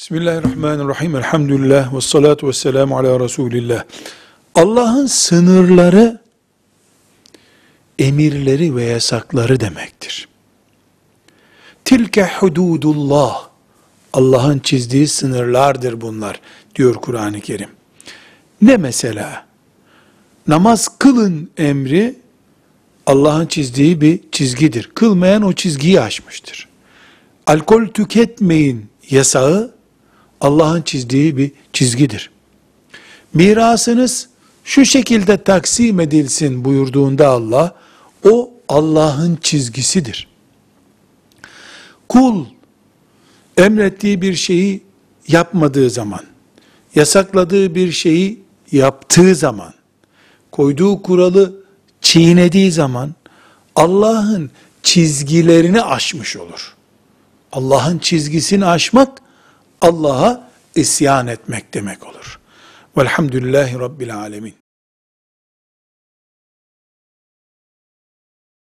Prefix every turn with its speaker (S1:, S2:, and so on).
S1: Bismillahirrahmanirrahim. Elhamdülillah ve salatu ve selamu ala Resulillah. Allah'ın sınırları, emirleri ve yasakları demektir. Tilke hududullah. Allah'ın çizdiği sınırlardır bunlar, diyor Kur'an-ı Kerim. Ne mesela? Namaz kılın emri, Allah'ın çizdiği bir çizgidir. Kılmayan o çizgiyi aşmıştır. Alkol tüketmeyin yasağı, Allah'ın çizdiği bir çizgidir. Mirasınız şu şekilde taksim edilsin buyurduğunda Allah, o Allah'ın çizgisidir. Kul, emrettiği bir şeyi yapmadığı zaman, yasakladığı bir şeyi yaptığı zaman, koyduğu kuralı çiğnediği zaman, Allah'ın çizgilerini aşmış olur. Allah'ın çizgisini aşmak, Allah'a isyan etmek demek olur. Velhamdülillahi Rabbil Alemin.